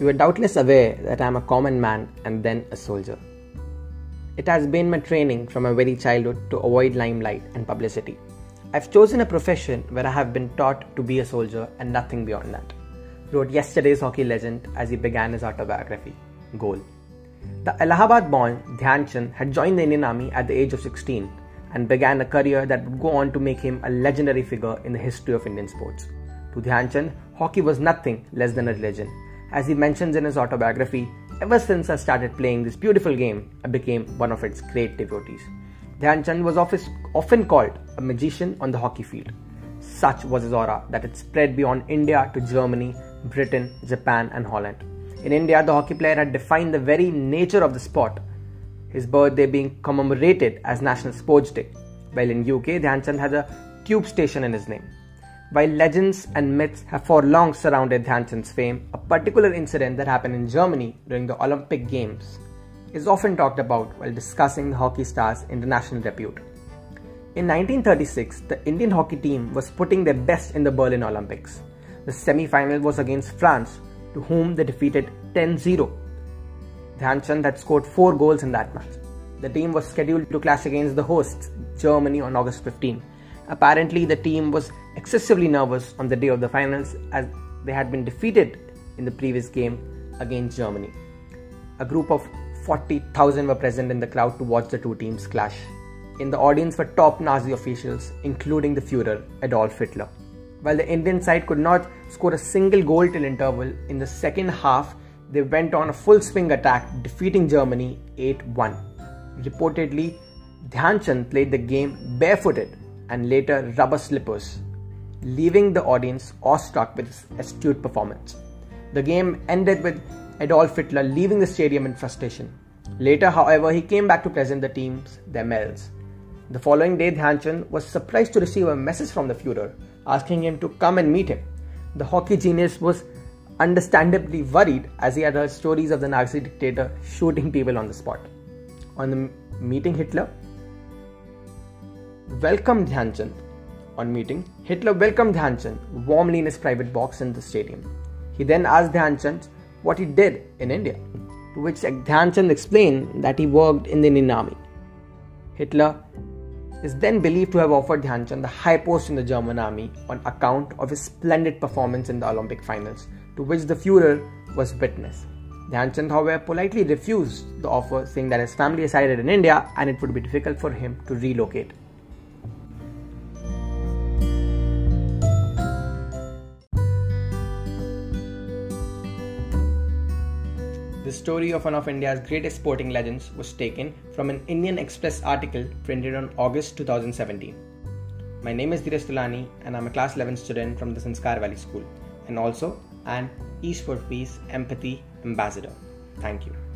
You are doubtless aware that I am a common man and then a soldier. It has been my training from my very childhood to avoid limelight and publicity. I've chosen a profession where I have been taught to be a soldier and nothing beyond that, wrote yesterday's hockey legend as he began his autobiography, Goal. The Allahabad born Dhyan Chand had joined the Indian Army at the age of 16 and began a career that would go on to make him a legendary figure in the history of Indian sports. To Dhyan Chand, hockey was nothing less than a religion. As he mentions in his autobiography, Ever since I started playing this beautiful game, I became one of its great devotees. Dhyan Chand was often called a magician on the hockey field. Such was his aura that it spread beyond India to Germany, Britain, Japan, and Holland. In India, the hockey player had defined the very nature of the sport, his birthday being commemorated as National Sports Day, while in UK, Dhyan Chand has a tube station in his name. While legends and myths have for long surrounded Dhyan Chand's fame, a particular incident that happened in Germany during the Olympic Games is often talked about while discussing the hockey star's international repute. In 1936, the Indian hockey team was putting their best in the Berlin Olympics. The semi final was against France, to whom they defeated 10 0. Dhyan Chand had scored 4 goals in that match. The team was scheduled to clash against the hosts, Germany, on August 15. Apparently, the team was excessively nervous on the day of the finals as they had been defeated in the previous game against Germany. A group of 40,000 were present in the crowd to watch the two teams clash. In the audience were top Nazi officials, including the Fuhrer, Adolf Hitler. While the Indian side could not score a single goal till interval, in the second half they went on a full swing attack, defeating Germany 8 1. Reportedly, Dhyan Chand played the game barefooted and later rubber slippers, leaving the audience awestruck with his astute performance. The game ended with Adolf Hitler leaving the stadium in frustration. Later, however, he came back to present the teams their medals. The following day, Dhyan Chand was surprised to receive a message from the Fuhrer asking him to come and meet him. The hockey genius was understandably worried as he had heard stories of the Nazi dictator shooting people on the spot. On the meeting Hitler, welcomed Dhyan Chand. On meeting, Hitler welcomed Dhyan Chand warmly in his private box in the stadium. He then asked Dhyan Chand what he did in India, to which Dhyan Chand explained that he worked in the Indian army. Hitler is then believed to have offered Dhyan Chand the high post in the German army on account of his splendid performance in the Olympic finals, to which the Fuhrer was witness. Dhyan Chand, however, politely refused the offer, saying that his family resided in India and it would be difficult for him to relocate. The story of one of India's greatest sporting legends was taken from an Indian Express article printed on August 2017. My name is Dheeraj Tolani and I'm a class 11 student from the Sanskar Valley School and also an East for Peace Empathy Ambassador. Thank you.